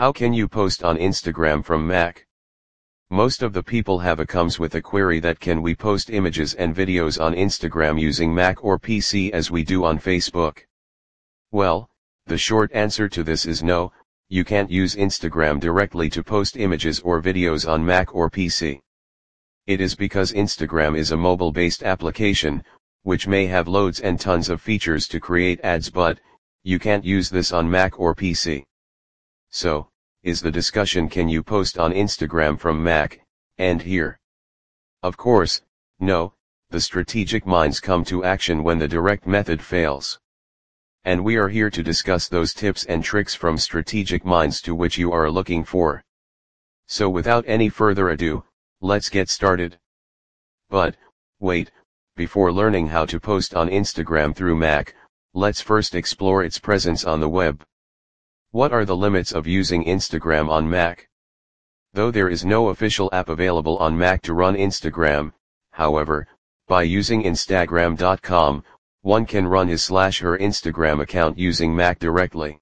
How can you post on Instagram from Mac? Most of the people have a comes with a query that can we post images and videos on Instagram using Mac or PC as we do on Facebook? Well, the short answer to this is no, you can't use Instagram directly to post images or videos on Mac or PC. It is because Instagram is a mobile-based application, which may have loads and tons of features to create ads but, you can't use this on Mac or PC. So, is the discussion can you post on Instagram from Mac, and here? Of course, no, the strategic minds come to action when the direct method fails. And we are here to discuss those tips and tricks from strategic minds to which you are looking for. So without any further ado, let's get started. But, wait, before learning how to post on Instagram through Mac, let's first explore its presence on the web. What are the limits of using Instagram on Mac? Though there is no official app available on Mac to run Instagram, however, by using Instagram.com, one can run his slash her Instagram account using Mac directly.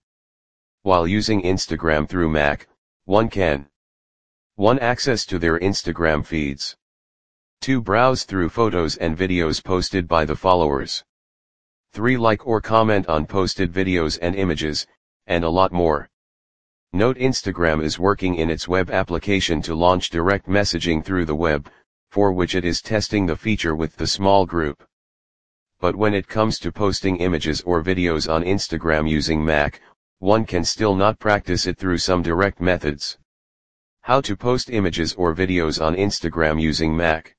While using Instagram through Mac, one can 1. Access to their Instagram feeds. 2. Browse through photos and videos posted by the followers. 3. Like or comment on posted videos and images, and a lot more. Note Instagram is working in its web application to launch direct messaging through the web, for which it is testing the feature with the small group. But when it comes to posting images or videos on Instagram using Mac, one can still not practice it through some direct methods. How to post images or videos on Instagram using Mac.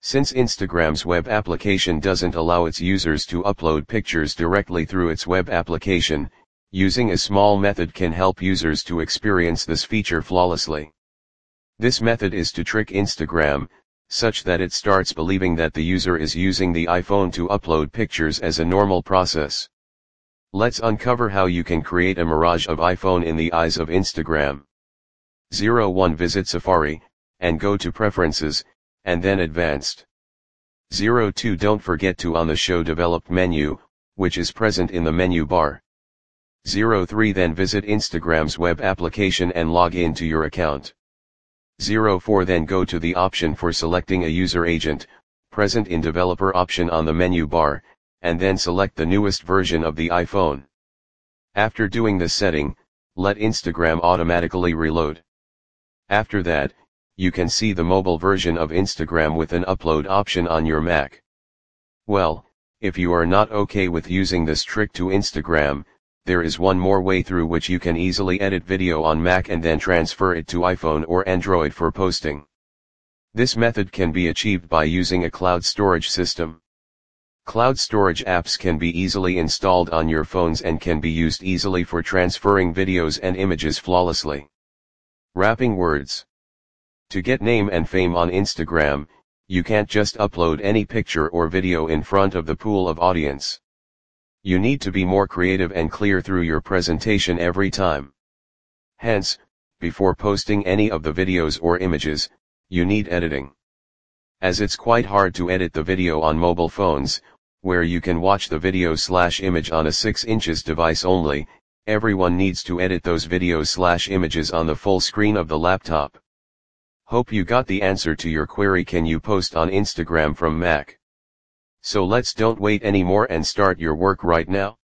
Since Instagram's web application doesn't allow its users to upload pictures directly through its web application, using a small method can help users to experience this feature flawlessly. This method is to trick Instagram, such that it starts believing that the user is using the iPhone to upload pictures as a normal process. Let's uncover how you can create a mirage of iPhone in the eyes of Instagram. 01 Visit Safari, and go to Preferences, and then Advanced. 02 Don't forget to on the show developed menu, which is present in the menu bar. 03 Then visit Instagram's web application and log in to your account. 04 Then go to the option for selecting a user agent, present in developer option on the menu bar, and then select the newest version of the iPhone. After doing this setting, let Instagram automatically reload. After that, you can see the mobile version of Instagram with an upload option on your Mac. Well, if you are not okay with using this trick to Instagram, there is one more way through which you can easily edit video on Mac and then transfer it to iPhone or Android for posting. This method can be achieved by using a cloud storage system. Cloud storage apps can be easily installed on your phones and can be used easily for transferring videos and images flawlessly. Wrapping words. To get name and fame on Instagram, you can't just upload any picture or video in front of the pool of audience. You need to be more creative and clear through your presentation every time. Hence, before posting any of the videos or images, you need editing. As it's quite hard to edit the video on mobile phones, where you can watch the video slash image on a 6 inches device only, everyone needs to edit those videos slash images on the full screen of the laptop. Hope you got the answer to your query can you post on Instagram from Mac. So let's don't wait anymore and start your work right now.